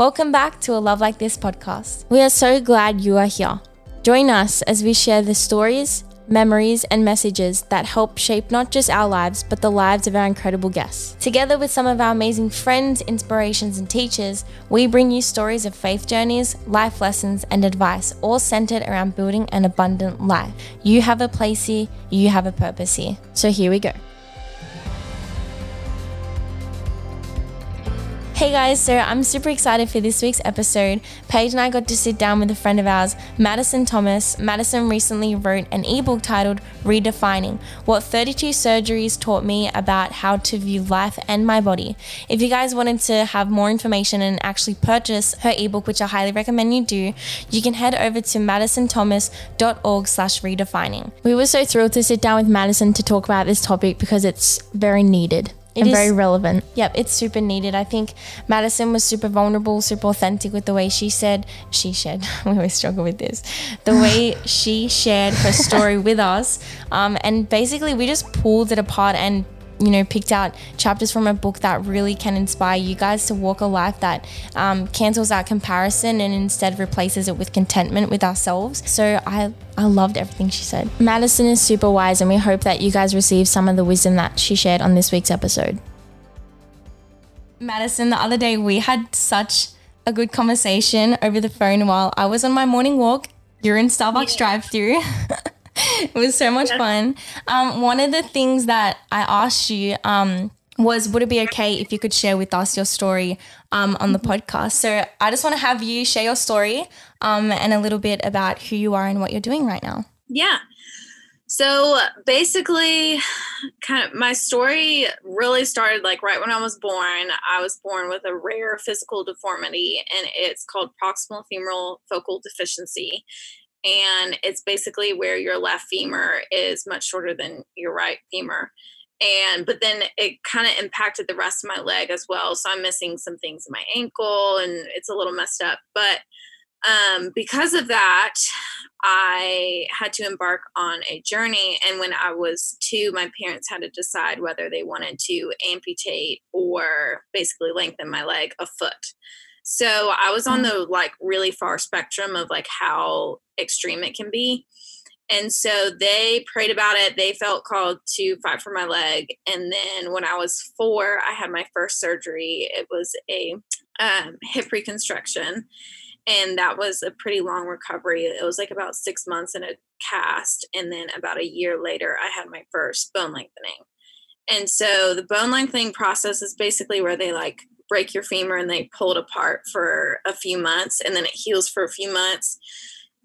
Welcome back to a Love Like This podcast. We are so glad you are here. Join us as we share the stories, memories, and messages that help shape not just our lives, but the lives of our incredible guests. Together with some of our amazing friends, inspirations, and teachers, we bring you stories of faith journeys, life lessons, and advice, all centered around building an abundant life. You have a place here, you have a purpose here. So here we go. Hey guys, so I'm super excited for this week's episode. Paige and I got to sit down with a friend of ours, Madison Thomas. Madison recently wrote an ebook titled Redefining What 32 Surgeries Taught Me About How to View Life and My Body. If you guys wanted to have more information and actually purchase her ebook, which I highly recommend you do, you can head over to madisonthomas.org slash redefining. We were so thrilled to sit down with Madison to talk about this topic because it's very needed. It and is, very relevant. Yep, it's super needed. I think Madison was super vulnerable, super authentic with the way she said, she shared, we always struggle with this, the way she shared her story with us. Um, and basically, we just pulled it apart and you know, picked out chapters from a book that really can inspire you guys to walk a life that um, cancels out comparison and instead replaces it with contentment with ourselves. So I, I loved everything she said. Madison is super wise, and we hope that you guys receive some of the wisdom that she shared on this week's episode. Madison, the other day we had such a good conversation over the phone while I was on my morning walk. You're in Starbucks yeah. drive through. it was so much fun. Um, one of the things that I asked you um, was would it be okay if you could share with us your story um, on the mm-hmm. podcast? So I just want to have you share your story um, and a little bit about who you are and what you're doing right now. Yeah. So basically, kind of my story really started like right when I was born. I was born with a rare physical deformity, and it's called proximal femoral focal deficiency and it's basically where your left femur is much shorter than your right femur. And but then it kind of impacted the rest of my leg as well so i'm missing some things in my ankle and it's a little messed up. But um, because of that i had to embark on a journey and when i was two my parents had to decide whether they wanted to amputate or basically lengthen my leg a foot so I was on the like really far spectrum of like how extreme it can be. And so they prayed about it. They felt called to fight for my leg. And then when I was four, I had my first surgery. It was a um, hip reconstruction. And that was a pretty long recovery. It was like about six months in a cast. And then about a year later, I had my first bone lengthening. And so the bone lengthening process is basically where they like break your femur and they pull it apart for a few months and then it heals for a few months.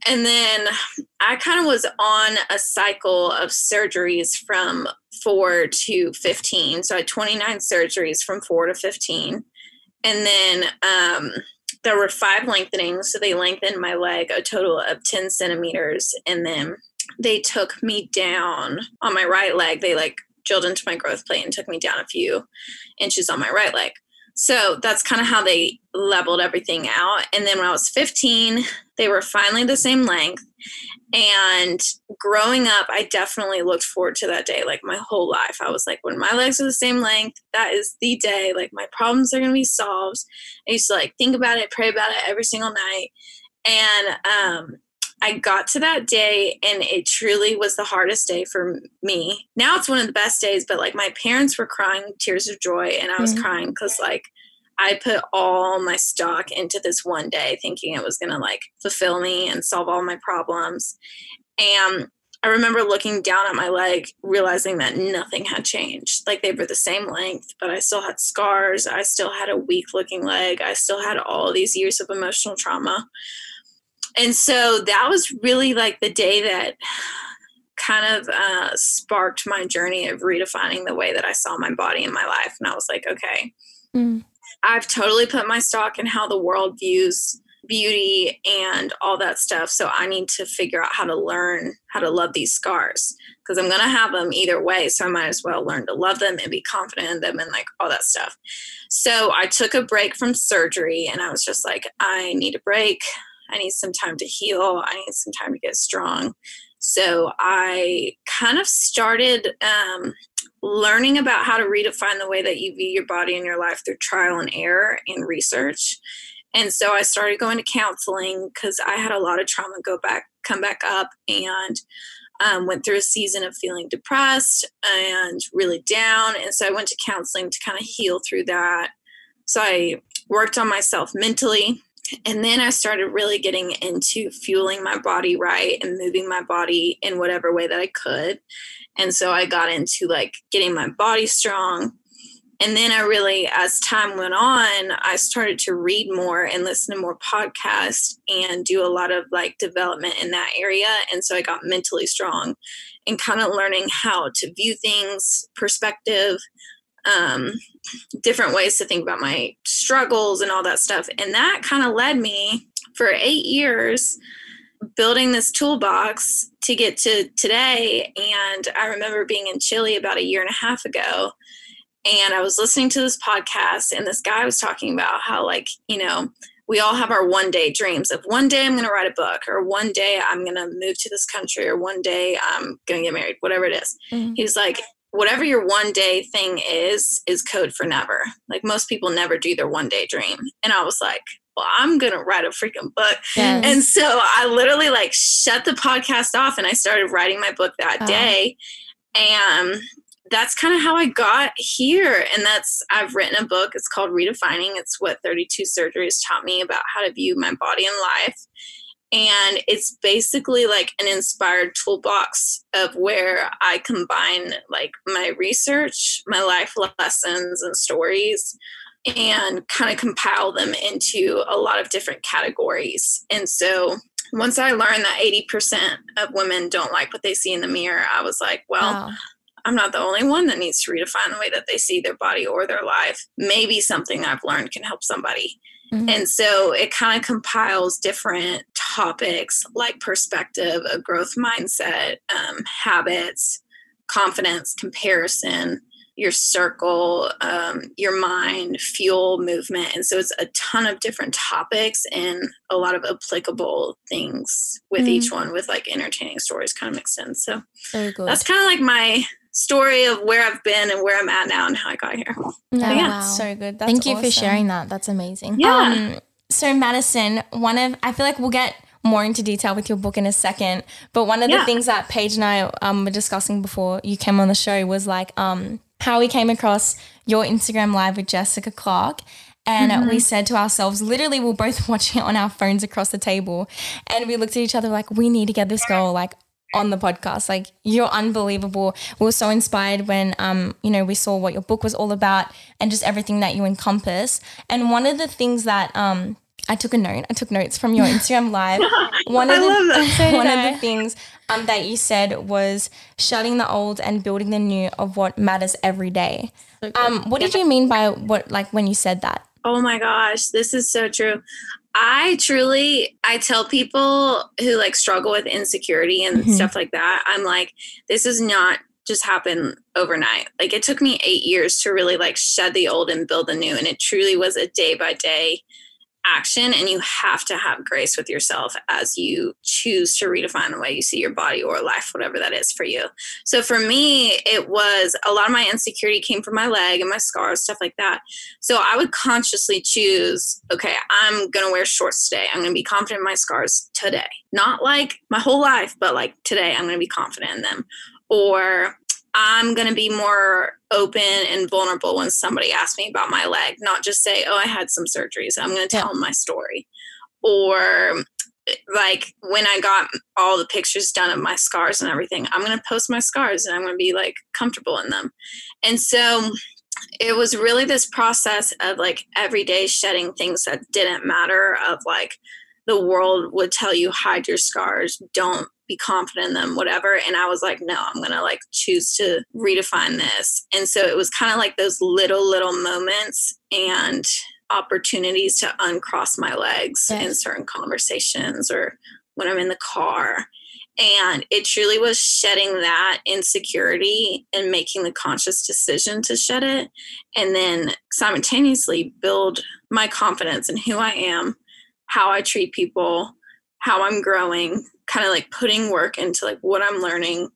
And then I kind of was on a cycle of surgeries from four to 15. So I had 29 surgeries from four to 15. And then um, there were five lengthenings. So they lengthened my leg a total of 10 centimeters. And then they took me down on my right leg. They like drilled into my growth plate and took me down a few inches on my right leg. So that's kind of how they leveled everything out. And then when I was 15, they were finally the same length. And growing up, I definitely looked forward to that day like my whole life. I was like, when my legs are the same length, that is the day. Like my problems are going to be solved. I used to like think about it, pray about it every single night. And um, I got to that day and it truly was the hardest day for me. Now it's one of the best days, but like my parents were crying tears of joy and I was mm-hmm. crying because like I put all my stock into this one day thinking it was going to like fulfill me and solve all my problems. And I remember looking down at my leg, realizing that nothing had changed. Like they were the same length, but I still had scars. I still had a weak looking leg. I still had all these years of emotional trauma and so that was really like the day that kind of uh, sparked my journey of redefining the way that I saw my body and my life. And I was like, okay, mm. I've totally put my stock in how the world views beauty and all that stuff. So I need to figure out how to learn how to love these scars because I'm going to have them either way. So I might as well learn to love them and be confident in them and like all that stuff. So I took a break from surgery and I was just like, I need a break. I need some time to heal. I need some time to get strong. So I kind of started um, learning about how to redefine the way that you view your body and your life through trial and error and research. And so I started going to counseling because I had a lot of trauma go back, come back up, and um, went through a season of feeling depressed and really down. And so I went to counseling to kind of heal through that. So I worked on myself mentally. And then I started really getting into fueling my body right and moving my body in whatever way that I could. And so I got into like getting my body strong, and then I really, as time went on, I started to read more and listen to more podcasts and do a lot of like development in that area. And so I got mentally strong and kind of learning how to view things, perspective, um, different ways to think about my struggles and all that stuff. And that kind of led me for eight years building this toolbox to get to today. And I remember being in Chile about a year and a half ago and I was listening to this podcast, and this guy was talking about how, like, you know, we all have our one day dreams of one day I'm going to write a book, or one day I'm going to move to this country, or one day I'm going to get married, whatever it is. Mm-hmm. He's like, whatever your one day thing is, is code for never. Like, most people never do their one day dream. And I was like, well, I'm gonna write a freaking book. Yes. And so I literally like shut the podcast off and I started writing my book that oh. day. And that's kind of how I got here. And that's, I've written a book. It's called Redefining. It's what 32 surgeries taught me about how to view my body and life. And it's basically like an inspired toolbox of where I combine like my research, my life lessons, and stories and kind of compile them into a lot of different categories. And so once I learned that 80% of women don't like what they see in the mirror, I was like, well, wow. I'm not the only one that needs to redefine the way that they see their body or their life. Maybe something I've learned can help somebody. Mm-hmm. And so it kind of compiles different topics like perspective, a growth mindset, um, habits, confidence, comparison, your circle, um, your mind, fuel, movement. And so it's a ton of different topics and a lot of applicable things with mm-hmm. each one with like entertaining stories kind of mixed in. So that's kind of like my story of where I've been and where I'm at now and how I got here. Yeah, yeah. Wow. so good. That's Thank you awesome. for sharing that. That's amazing. Yeah. Um, so Madison, one of I feel like we'll get more into detail with your book in a second, but one of yeah. the things that Paige and I um, were discussing before you came on the show was like um, how we came across your Instagram live with Jessica Clark. And mm-hmm. we said to ourselves, literally, we are both watching it on our phones across the table. And we looked at each other like, we need to get this girl like on the podcast. Like you're unbelievable. We were so inspired when um, you know, we saw what your book was all about and just everything that you encompass. And one of the things that um I took a note. I took notes from your Instagram live. One of the, so one of the things um, that you said was shutting the old and building the new of what matters every day. Um, what did you mean by what like when you said that? Oh my gosh, this is so true. I truly I tell people who like struggle with insecurity and mm-hmm. stuff like that, I'm like, this is not just happen overnight. Like it took me eight years to really like shed the old and build the new. And it truly was a day by day action and you have to have grace with yourself as you choose to redefine the way you see your body or life whatever that is for you. So for me it was a lot of my insecurity came from my leg and my scars stuff like that. So i would consciously choose okay i'm gonna wear shorts today. I'm gonna be confident in my scars today. Not like my whole life but like today i'm gonna be confident in them. Or I'm going to be more open and vulnerable when somebody asks me about my leg, not just say, oh, I had some surgeries. I'm going to tell yeah. them my story. Or like when I got all the pictures done of my scars and everything, I'm going to post my scars and I'm going to be like comfortable in them. And so it was really this process of like every day shedding things that didn't matter, of like, the world would tell you hide your scars don't be confident in them whatever. And i was like no i'm gonna like choose to redefine this. And so it was kind of like those little little moments and opportunities to uncross my legs yes. in certain conversations or when i'm in the car. And it truly was shedding that insecurity and making the conscious decision to shed it. And then simultaneously build my confidence in who i am how I treat people, how I'm growing, kind of like putting work into like what I'm learning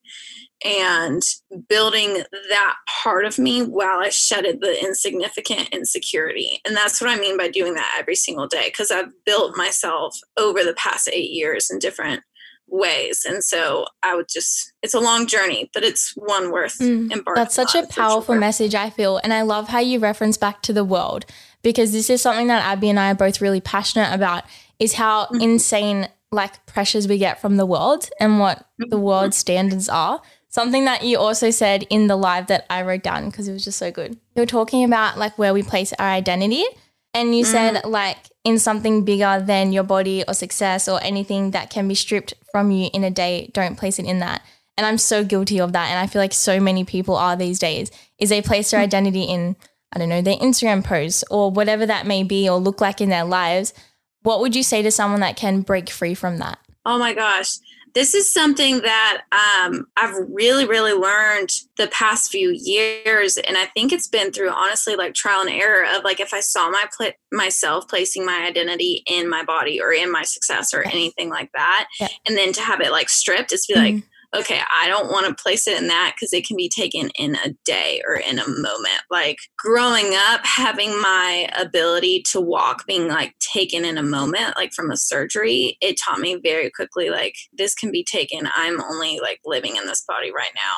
and building that part of me while I shedded the insignificant insecurity. And that's what I mean by doing that every single day because I've built myself over the past eight years in different ways. And so I would just, it's a long journey, but it's one worth mm, embarking That's such a powerful sure. message, I feel. And I love how you reference back to the world because this is something that Abby and I are both really passionate about is how mm-hmm. insane like pressures we get from the world and what mm-hmm. the world standards are. Something that you also said in the live that I wrote down because it was just so good. You were talking about like where we place our identity and you mm. said like in something bigger than your body or success or anything that can be stripped from you in a day, don't place it in that. And I'm so guilty of that and I feel like so many people are these days is they place their mm. identity in I don't know, their Instagram posts or whatever that may be or look like in their lives what would you say to someone that can break free from that? Oh my gosh. This is something that um, I've really, really learned the past few years, and I think it's been through honestly like trial and error of like if I saw my pl- myself placing my identity in my body or in my success or anything like that, yeah. and then to have it like stripped, it's be mm-hmm. like, okay, I don't want to place it in that because it can be taken in a day or in a moment. Like growing up, having my ability to walk being like taken in a moment, like from a surgery, it taught me very quickly, like, this can be taken. I'm only like living in this body right now.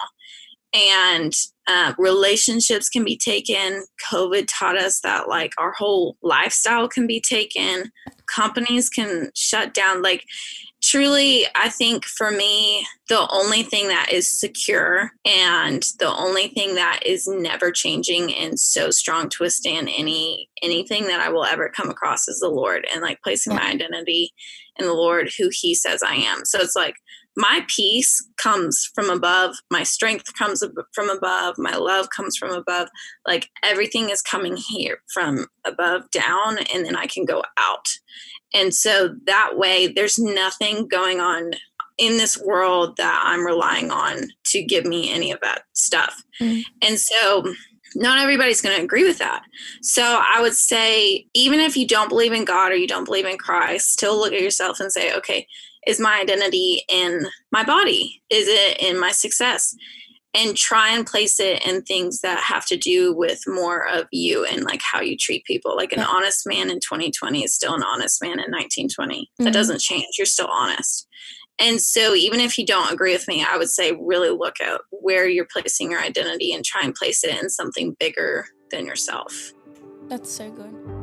And uh, relationships can be taken. COVID taught us that like our whole lifestyle can be taken. Companies can shut down. Like truly, I think for me, the only thing that is secure and the only thing that is never changing and so strong to withstand any anything that I will ever come across is the Lord and like placing my identity in the Lord who he says I am. So it's like my peace comes from above, my strength comes from above, my love comes from above. Like everything is coming here from above down and then I can go out. And so that way, there's nothing going on in this world that I'm relying on to give me any of that stuff. Mm-hmm. And so, not everybody's going to agree with that. So, I would say, even if you don't believe in God or you don't believe in Christ, still look at yourself and say, okay, is my identity in my body? Is it in my success? And try and place it in things that have to do with more of you and like how you treat people. Like an yeah. honest man in 2020 is still an honest man in 1920. Mm-hmm. That doesn't change. You're still honest. And so, even if you don't agree with me, I would say really look at where you're placing your identity and try and place it in something bigger than yourself. That's so good.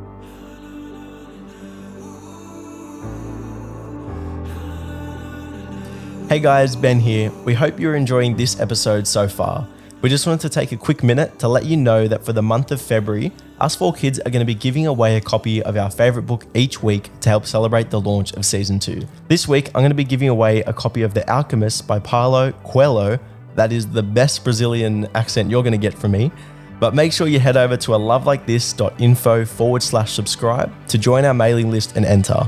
Hey guys, Ben here. We hope you're enjoying this episode so far. We just wanted to take a quick minute to let you know that for the month of February, us four kids are going to be giving away a copy of our favourite book each week to help celebrate the launch of season two. This week, I'm going to be giving away a copy of The Alchemist by Paulo Coelho. That is the best Brazilian accent you're going to get from me. But make sure you head over to a lovelikethis.info forward slash subscribe to join our mailing list and enter.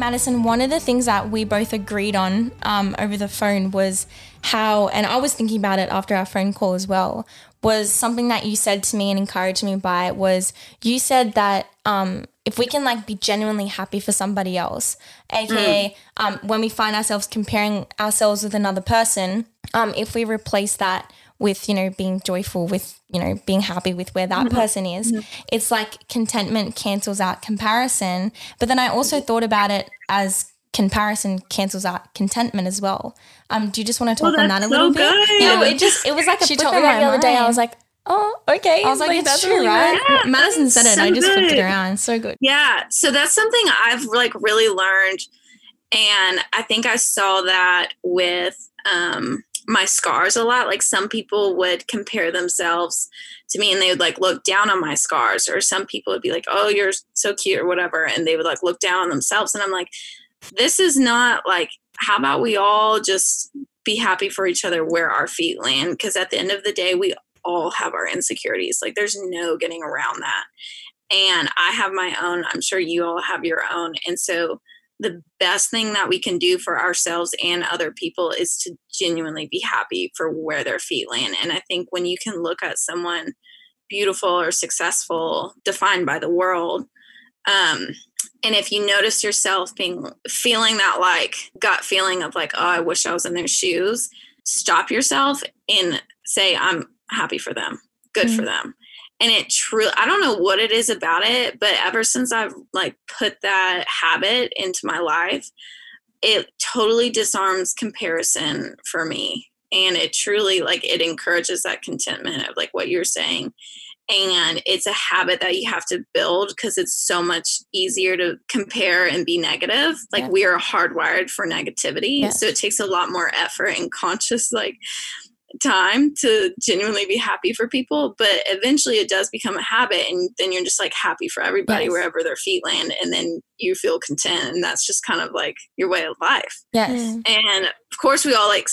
Madison, one of the things that we both agreed on um, over the phone was how, and I was thinking about it after our phone call as well, was something that you said to me and encouraged me by was you said that um, if we can like be genuinely happy for somebody else, aka mm. um, when we find ourselves comparing ourselves with another person, um, if we replace that with you know being joyful with you know being happy with where that mm-hmm. person is mm-hmm. it's like contentment cancels out comparison. But then i also thought about it as comparison cancels out contentment as well. Um do you just want to talk on that a little bit? yeah it just it was like a she told me that the other day i was like oh okay. I was like, like that's true right? yeah, madison said it so i just good. flipped it around. So good. Yeah so that's something i've like really learned and i think i saw that with um my scars a lot. Like some people would compare themselves to me and they would like look down on my scars, or some people would be like, oh, you're so cute or whatever. And they would like look down on themselves. And I'm like, this is not like, how about we all just be happy for each other where our feet land? Because at the end of the day, we all have our insecurities. Like there's no getting around that. And I have my own. I'm sure you all have your own. And so the best thing that we can do for ourselves and other people is to genuinely be happy for where their feet land. And I think when you can look at someone beautiful or successful, defined by the world, um, And if you notice yourself being feeling that like gut feeling of like, oh, I wish I was in their shoes, stop yourself and say, I'm happy for them, good mm-hmm. for them. And it truly, I don't know what it is about it, but ever since I've like put that habit into my life, it totally disarms comparison for me. And it truly like it encourages that contentment of like what you're saying and it's a habit that you have to build because it's so much easier to compare and be negative like yeah. we are hardwired for negativity yes. so it takes a lot more effort and conscious like time to genuinely be happy for people but eventually it does become a habit and then you're just like happy for everybody yes. wherever their feet land and then you feel content and that's just kind of like your way of life yes and of course we all like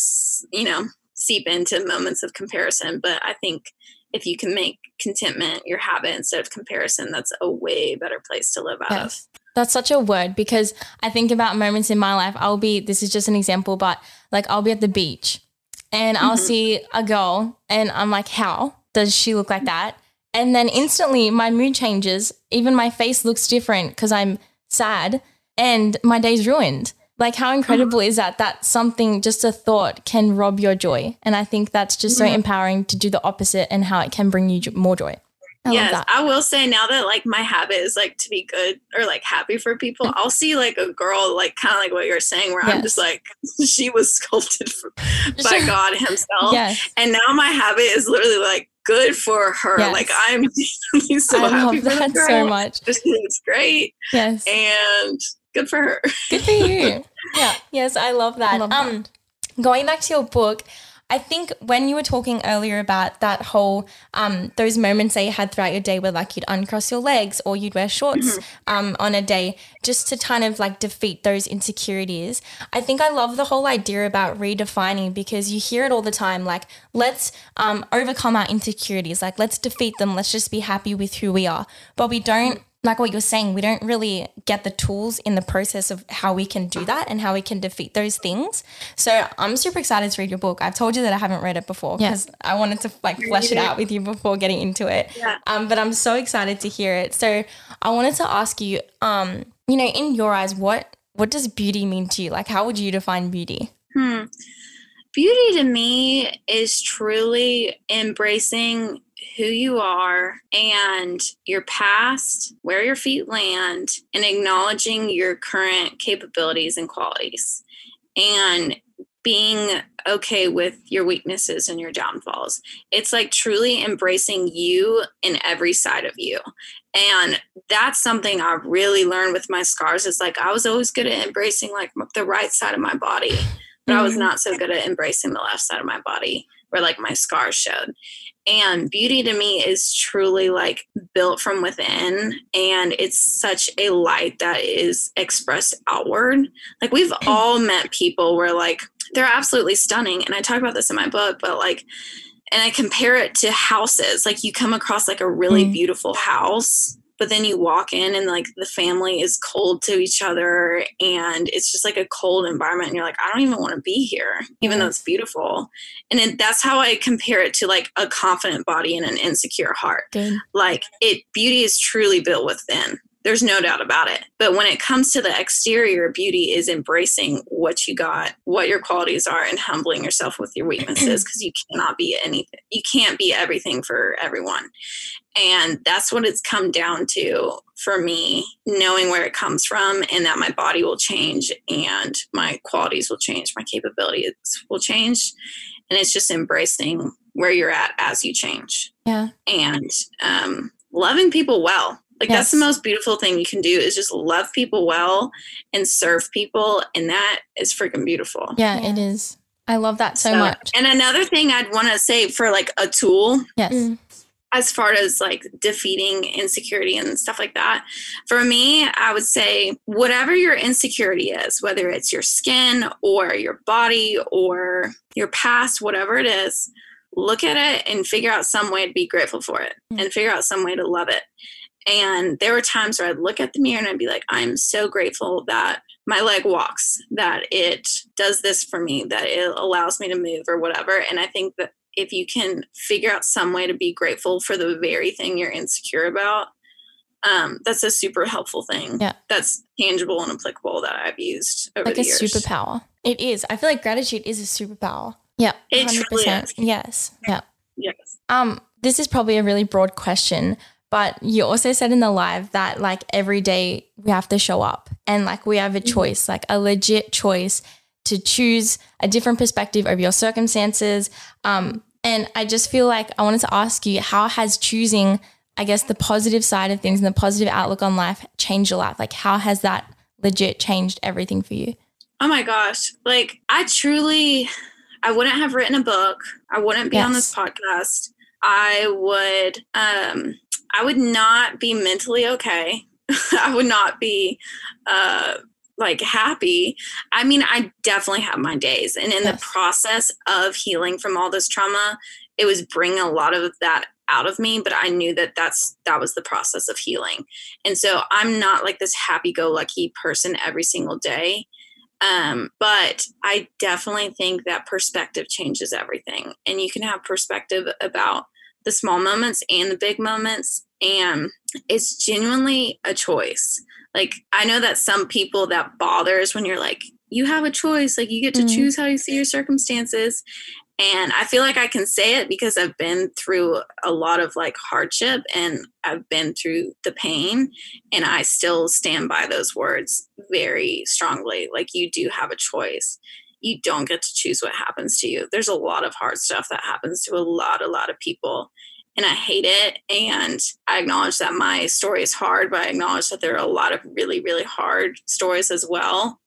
you know seep into moments of comparison but i think if you can make contentment your habit instead of comparison, that's a way better place to live out yes. of. That's such a word because I think about moments in my life. I'll be, this is just an example, but like I'll be at the beach and I'll mm-hmm. see a girl and I'm like, how does she look like that? And then instantly my mood changes. Even my face looks different because I'm sad and my day's ruined. Like, how incredible is that? That something, just a thought, can rob your joy. And I think that's just so empowering to do the opposite and how it can bring you more joy. I yes, I will say now that like my habit is like to be good or like happy for people. Mm-hmm. I'll see like a girl like kind of like what you're saying, where yes. I'm just like she was sculpted for, by God Himself, yes. and now my habit is literally like good for her. Yes. Like I'm so I happy love that so much. It's great. Yes, and good for her. Good for you. yeah. Yes, I love that. I love um, that. going back to your book, I think when you were talking earlier about that whole um, those moments that you had throughout your day where like you'd uncross your legs or you'd wear shorts mm-hmm. um, on a day just to kind of like defeat those insecurities. I think I love the whole idea about redefining because you hear it all the time like let's um, overcome our insecurities like let's defeat them let's just be happy with who we are but we don't like what you're saying, we don't really get the tools in the process of how we can do that and how we can defeat those things. So I'm super excited to read your book. I've told you that I haven't read it before because yeah. I wanted to like flesh it out with you before getting into it. Yeah. Um, but I'm so excited to hear it. So I wanted to ask you, um, you know, in your eyes, what what does beauty mean to you? Like, how would you define beauty? Hmm. Beauty to me is truly embracing who you are and your past, where your feet land, and acknowledging your current capabilities and qualities. And being okay with your weaknesses and your downfalls. It's like truly embracing you in every side of you. And that's something I've really learned with my scars is like I was always good at embracing like the right side of my body, but mm-hmm. I was mm-hmm. not so good at embracing the left side of my body where like my scars showed. And beauty to me is truly like built from within. And it's such a light that is expressed outward. Like we've all met people where like they're absolutely stunning. And I talk about this in my book, but like, and I compare it to houses. Like you come across like a really mm. beautiful house but then you walk in and like the family is cold to each other and it's just like a cold environment and you're like i don't even want to be here even though it's beautiful. And that's how i compare it to like a confident body and an insecure heart. Good. like it beauty is truly built within there's no doubt about it. But when it comes to the exterior, beauty is embracing what you got, what your qualities are, and humbling yourself with your weaknesses because you cannot be anything. You can't be everything for everyone. And that's what it's come down to for me, knowing where it comes from and that my body will change and my qualities will change, my capabilities will change. And it's just embracing where you're at as you change. Yeah. And um, loving people well like yes. that's the most beautiful thing you can do is just love people well and serve people and that is freaking beautiful. Yeah, it is. I love that so, so much. And another thing I'd want to say for like a tool. Yes. Mm. As far as like defeating insecurity and stuff like that, for me, I would say whatever your insecurity is, whether it's your skin or your body or your past, whatever it is, look at it and figure out some way to be grateful for it mm. and figure out some way to love it. And there were times where I'd look at the mirror and I'd be like, I'm so grateful that my leg walks, that it does this for me, that it allows me to move or whatever. And I think that if you can figure out some way to be grateful for the very thing you're insecure about, um, that's a super helpful thing. Yeah. That's tangible and applicable that I've used over like the a superpower. It is. I feel like gratitude is a superpower. Yeah. It truly is. Yes. Yeah. Yes. Um, this is probably a really broad question, but you also said in the live that like every day we have to show up and like we have a Mm-hmm. choice, like a legit choice to choose a different perspective over your circumstances. Um, and I just feel like I wanted to ask you, how has choosing, I guess, the positive side of things and the positive outlook on life changed your life? Like, how has that legit changed everything for you? Oh my gosh. Like I truly I wouldn't have written a book. I wouldn't be on this podcast. I would um I would not be mentally okay. I would not be uh like happy. I mean, I definitely have my days and in the process of healing from all this trauma, it was bringing a lot of that out of me, but I knew that that's that was the process of healing. And so I'm not like this happy go lucky person every single day um, but I definitely think that perspective changes everything. And you can have perspective about the small moments and the big moments. And it's genuinely a choice. Like, I know that some people that bothers when you're like, you have a choice, like, you get to Mhm. choose how you see your circumstances. And I feel like I can say it because I've been through a lot of like hardship and I've been through the pain and I still stand by those words very strongly. Like you do have a choice. You don't get to choose what happens to you. There's a lot of hard stuff that happens to a lot, a lot of people. And I hate it. And I acknowledge that my story is hard, but I acknowledge that there are a lot of really, really hard stories as well.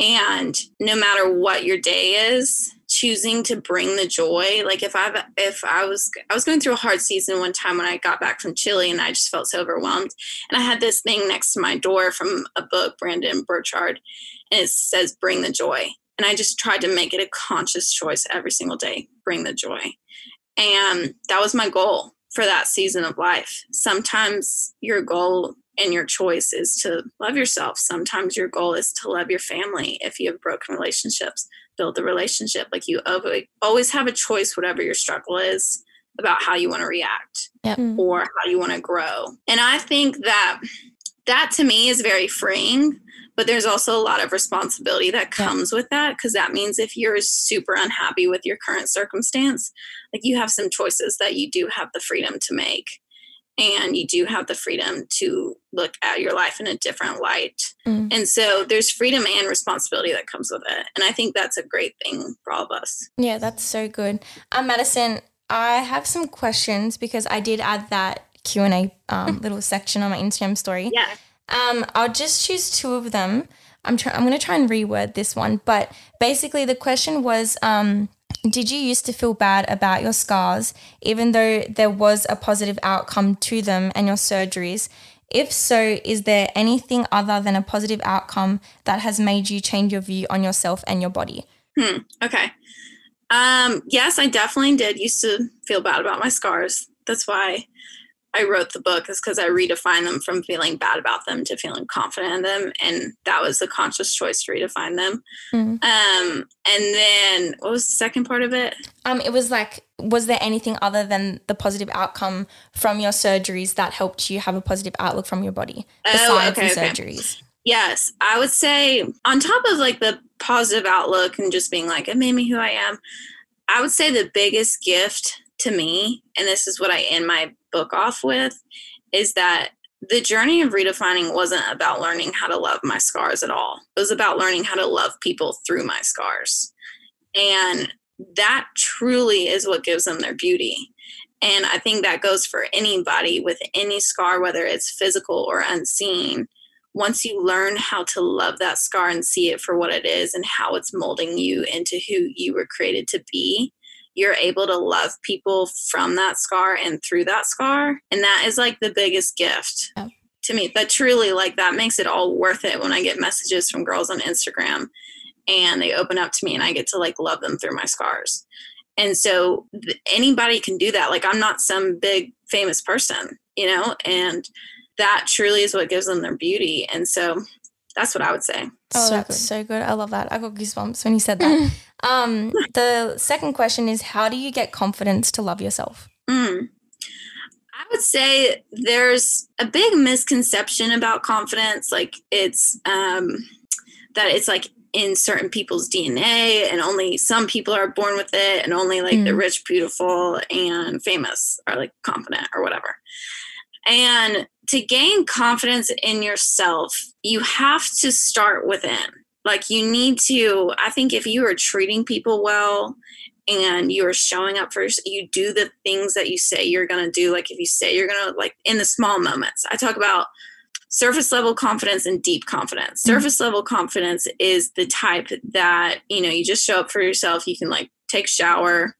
And no matter what your day is, choosing to bring the joy. Like if I've if I was I was going through a hard season one time when I got back from Chile and I just felt so overwhelmed. And I had this thing next to my door from a book, Brendon Burchard, and it says bring the joy. And I just tried to make it a conscious choice every single day, bring the joy. And that was my goal for that season of life. Sometimes your goal and your choice is to love yourself. Sometimes your goal is to love your family. If you have broken relationships, build the relationship. Like you always have a choice, whatever your struggle is, about how you want to react Yep. Mm-hmm. or how you want to grow. And I think that that to me is very freeing, but there's also a lot of responsibility that Yeah. comes with that because that means if you're super unhappy with your current circumstance, like you have some choices that you do have the freedom to make and you do have the freedom to look at your life in a different light. Mm. And so there's freedom and responsibility that comes with it. And I think that's a great thing for all of us. Yeah, that's so good. Um, Madison, I have some questions because I did add that Q and A um, little section on my Instagram story. Yeah. Um, I'll just choose two of them. I'm try- I'm going to try and reword this one, but basically the question was, um, did you used to feel bad about your scars, even though there was a positive outcome to them and your surgeries? If so, is there anything other than a positive outcome that has made you change your view on yourself and your body? Hmm. Okay. Um, yes, I definitely did used to feel bad about my scars. That's why I wrote the book is because I redefined them from feeling bad about them to feeling confident in them. And that was a conscious choice to redefine them. Mm. Um, and then what was the second part of it? Um, it was like, was there anything other than the positive outcome from your surgeries that helped you have a positive outlook from your body Oh, besides okay, the okay. surgeries? Yes, I would say on top of like the positive outlook and just being like, it made me who I am, I would say the biggest gift to me, and this is what I end my book off with, is that the journey of redefining wasn't about learning how to love my scars at all. It was about learning how to love people through my scars. And that truly is what gives them their beauty. And I think that goes for anybody with any scar, whether it's physical or unseen once you learn how to love that scar and see it for what it is and how it's molding you into who you were created to be, you're able to love people from that scar and through that scar. And that is like the biggest gift Yeah. to me. That truly, like, that makes it all worth it when I get messages from girls on Instagram and they open up to me and I get to like love them through my scars. And so th- anybody can do that. Like, I'm not some big famous person, you know, and that truly is what gives them their beauty. And so that's what I would say. Oh, So that's good. so good. I love that. I got goosebumps when you said that. um, the second question is how do you get confidence to love yourself? Mm. I would say there's a big misconception about confidence. Like it's um, that it's like in certain people's DNA and only some people are born with it and only like mm. the rich, beautiful, and famous are like confident or whatever. And to gain confidence in yourself, you have to start within. Like you need to, I think if you are treating people well and you're showing up first, you do the things that you say you're going to do. Like if you say you're going to like in the small moments i talk about surface level confidence and deep confidence. Mm-hmm. surface level confidence is the type that you know you just show up for yourself. You can like take shower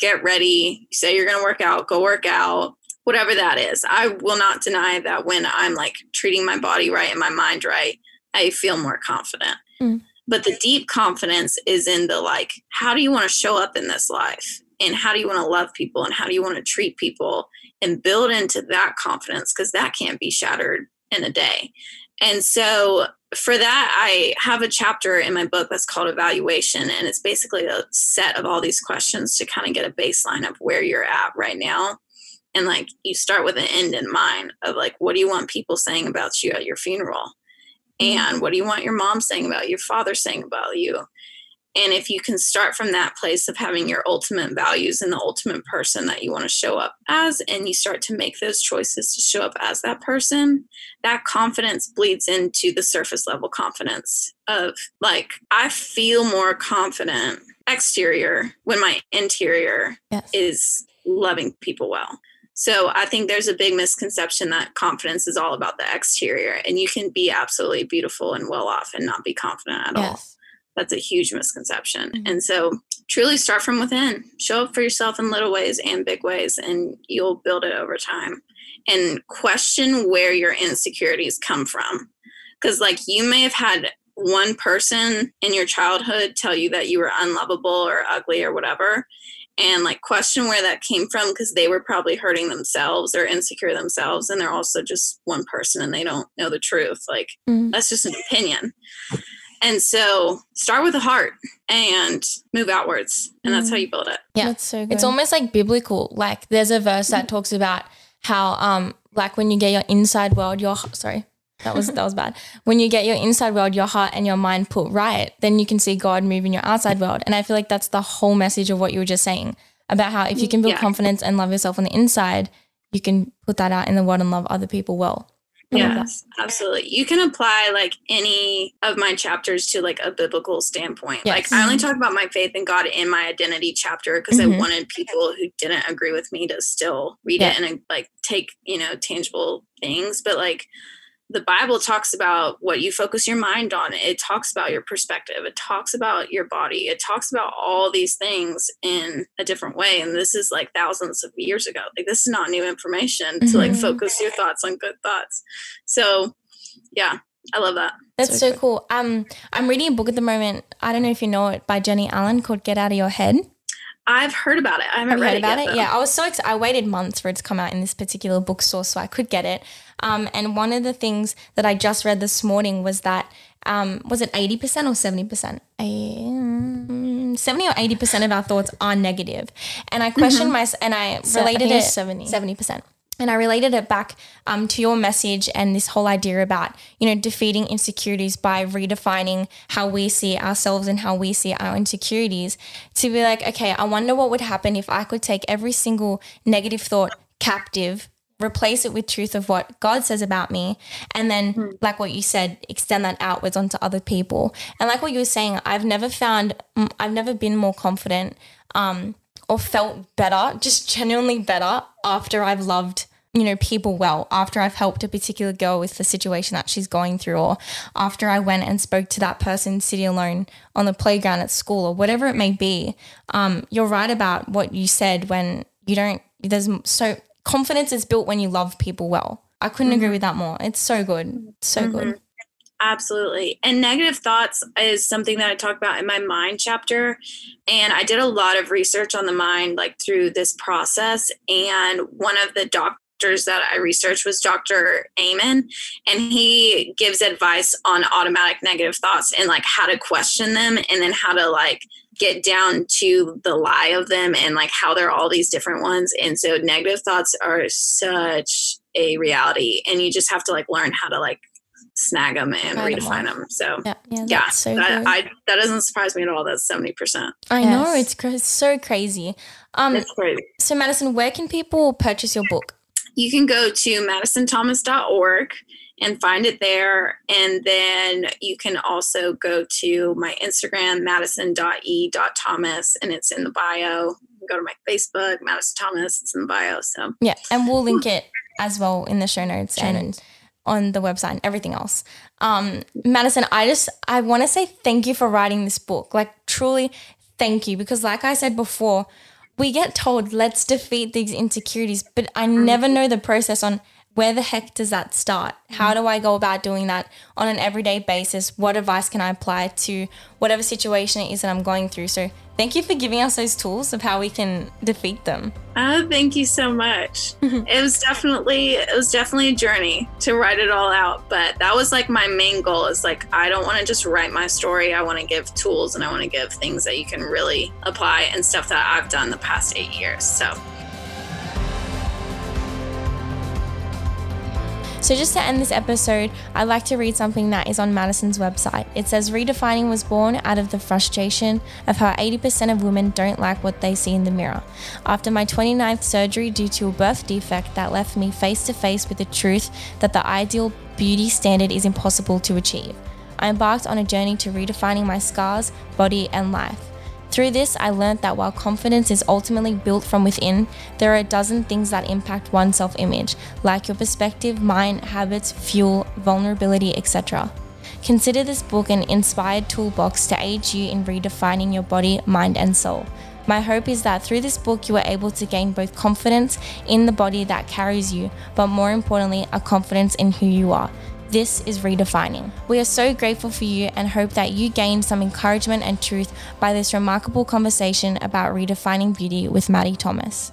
get ready say you're going to work out go work out whatever that is. I will not deny that when i'm like treating my body right and my mind right i feel more confident mm. But the deep confidence is in the like, how do you want to show up in this life? And how do you want to love people? And how do you want to treat people? And build into that confidence because that can't be shattered in a day. And so for that, I have a chapter in my book that's called Evaluation. And it's basically a set of all these questions to kind of get a baseline of where you're at right now. And like you start with an end in mind of like, what do you want people saying about you at your funeral? And what do you want your mom saying about your father saying about you and if you can start from that place of having your ultimate values and the ultimate person that you want to show up as and you start to make those choices to show up as that person that confidence bleeds into the surface level confidence of like i feel more confident exterior when my interior yes. is loving people well so I think there's a big misconception that confidence is all about the exterior, and you can be absolutely beautiful and well off and not be confident at yes. all. That's a huge misconception. Mm-hmm. And so truly start from within. Show up for yourself in little ways and big ways, and you'll build it over time. And question where your insecurities come from. Because, like, you may have had one person in your childhood tell you that you were unlovable or ugly or whatever and like question where that came from because they were probably hurting themselves or insecure themselves and they're also just one person and they don't know the truth like mm-hmm. that's just an opinion and so start with the heart and move outwards and that's how mm-hmm. you build it yeah that's so good. it's almost like biblical like there's a verse that talks about how um like when you get your inside world your sorry that was that was bad. When you get your inside world, your heart and your mind put right, then you can see God move in your outside world. And I feel like that's the whole message of what you were just saying about how if you can build yeah. confidence and love yourself on the inside, you can put that out in the world and love other people well. yes, absolutely. You can apply like any of my chapters to like a biblical standpoint. Yes. Like I only talk about my faith in God in my identity chapter because mm-hmm. I wanted people who didn't agree with me to still read yeah. it and like take, you know, tangible things. But like the Bible talks about what you focus your mind on. It talks about your perspective. It talks about your body. It talks about all these things in a different way. And this is like thousands of years ago. Like this is not new information mm-hmm. to like mm-hmm. focus your thoughts on good thoughts. So yeah, I love that. That's so, so cool. Um, I'm reading a book at the moment. I don't know if you know it by Jennie Allen called Get Out of Your Head. I've heard about it. I haven't read about it, yet, it. Yeah, I was so excited. I waited months for it to come out in this particular bookstore so I could get it. Um, and one of the things that I just read this morning was that um, was it 80% or 70%? Um, 70 or 80% of our thoughts are negative. And I questioned mm-hmm. my, and I related I it 70. 70%. And I related it back um, to your message and this whole idea about, you know, defeating insecurities by redefining how we see ourselves and how we see our insecurities to be like, okay, I wonder what would happen if I could take every single negative thought captive replace it with truth of what God says about me. And then, mm-hmm. like what you said, extend that outwards onto other people. And like what you were saying, I've never found, I've never been more confident um, or felt better, just genuinely better after I've loved you know, people well after I've helped a particular girl with the situation that she's going through, or after I went and spoke to that person sitting alone on the playground at school, or whatever it may be. Um, you're right about what you said when you don't, there's so confidence is built when you love people well. I couldn't mm-hmm. agree with that more. It's so good. so mm-hmm. good. Absolutely. And negative thoughts is something that I talk about in my mind chapter. And I did a lot of research on the mind, like through this process. And one of the doctors that I researched was Dr. Amen. And he gives advice on automatic negative thoughts and like how to question them and then how to like get down to the lie of them and like how they're all these different ones. And so negative thoughts are such a reality and you just have to like learn how to like snag them and Write 'em redefine off. them. So Yeah, yeah, yeah, so that. I, that doesn't surprise me at all. That's 70%. I know Yes. it's cra- so crazy. Um, It's crazy. so Madison, where can people purchase your book? You can go to madisonthomas.org and find it there. And then you can also go to my Instagram, madison.e.thomas, and it's in the bio. Go to my Facebook, Madison Thomas, it's in the bio. So Yeah, and we'll link it as well in the show notes Show and on the website and everything else. Um, Madison, I just I want to say thank you for writing this book. Like truly, thank you because, like I said before, we get told let's defeat these insecurities, but I never know the process on where the heck does that start? How do I go about doing that on an everyday basis? What advice can I apply to whatever situation it is that I'm going through? So, thank you for giving us those tools of how we can defeat them. uh, thank you so much. it was definitely it was definitely a journey to write it all out. But that was like my main goal is like I don't want to just write my story. I want to give tools and I want to give things that you can really apply and stuff that I've done the past eight years. So So, just to end this episode, I'd like to read something that is on Madison's website. It says, Redefining was born out of the frustration of how 80% of women don't like what they see in the mirror. After my 29th surgery due to a birth defect that left me face to face with the truth that the ideal beauty standard is impossible to achieve, I embarked on a journey to redefining my scars, body, and life. Through this, I learned that while confidence is ultimately built from within, there are a dozen things that impact one's self image, like your perspective, mind, habits, fuel, vulnerability, etc. Consider this book an inspired toolbox to aid you in redefining your body, mind, and soul. My hope is that through this book, you are able to gain both confidence in the body that carries you, but more importantly, a confidence in who you are. This is redefining. We are so grateful for you and hope that you gained some encouragement and truth by this remarkable conversation about redefining beauty with Maddie Thomas.